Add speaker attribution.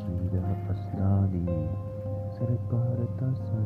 Speaker 1: ಶ್ರೀರ ಪ್ರಸ್ನಾನಿ ಸರ್ಭಾರತ ಸ